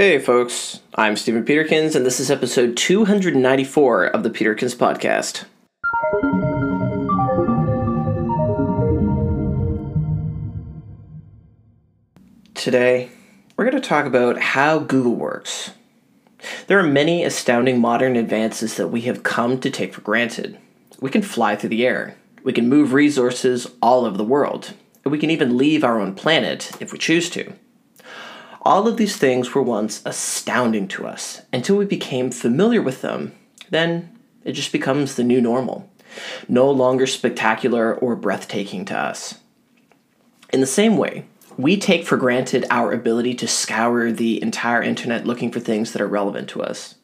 Hey, folks. I'm Stephen Peterkins, and this is episode 294 of the Peterkins Podcast. Today, we're going to talk about how Google works. There are many astounding modern advances that we have come to take for granted. We can fly through the air, we can move resources all over the world, and we can even leave our own planet if we choose to. All of these things were once astounding to us until we became familiar with them. Then it just becomes the new normal, no longer spectacular or breathtaking to us. In the same way, we take for granted our ability to scour the entire internet looking for things that are relevant to us.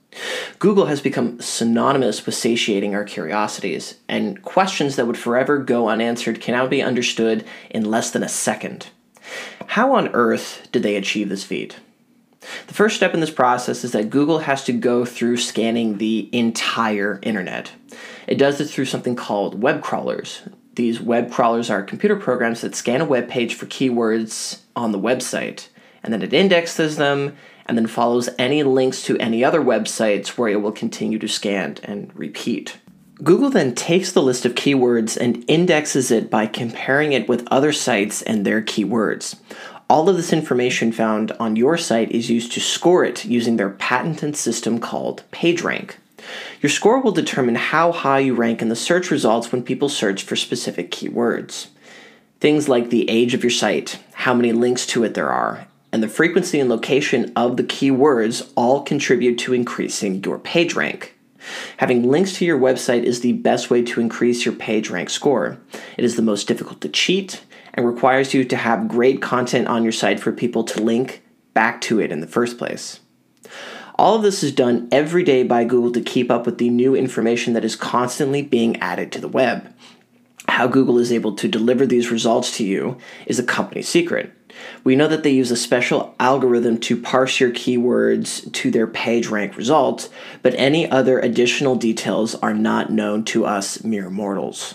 Google has become synonymous with satiating our curiosities, and questions that would forever go unanswered can now be understood in less than a second. How on earth did they achieve this feat? The first step in this process is that Google has to go through scanning the entire internet. It does this through something called web crawlers. These web crawlers are computer programs that scan a web page for keywords on the website, and then it indexes them and then follows any links to any other websites where it will continue to scan and repeat. Google then takes the list of keywords and indexes it by comparing it with other sites and their keywords. All of this information found on your site is used to score it using their patented system called PageRank. Your score will determine how high you rank in the search results when people search for specific keywords. Things like the age of your site, how many links to it there are, and the frequency and location of the keywords all contribute to increasing your page rank. Having links to your website is the best way to increase your page rank score. It is the most difficult to cheat and requires you to have great content on your site for people to link back to it in the first place. All of this is done every day by Google to keep up with the new information that is constantly being added to the web. How Google is able to deliver these results to you is a company secret. We know that they use a special algorithm to parse your keywords to their page rank results, but any other additional details are not known to us mere mortals.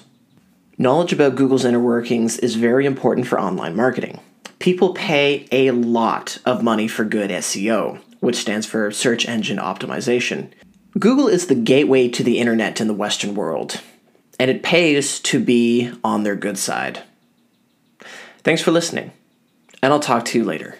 Knowledge about Google's inner workings is very important for online marketing. People pay a lot of money for good SEO, which stands for Search Engine Optimization. Google is the gateway to the internet in the Western world, and it pays to be on their good side. Thanks for listening and I'll talk to you later.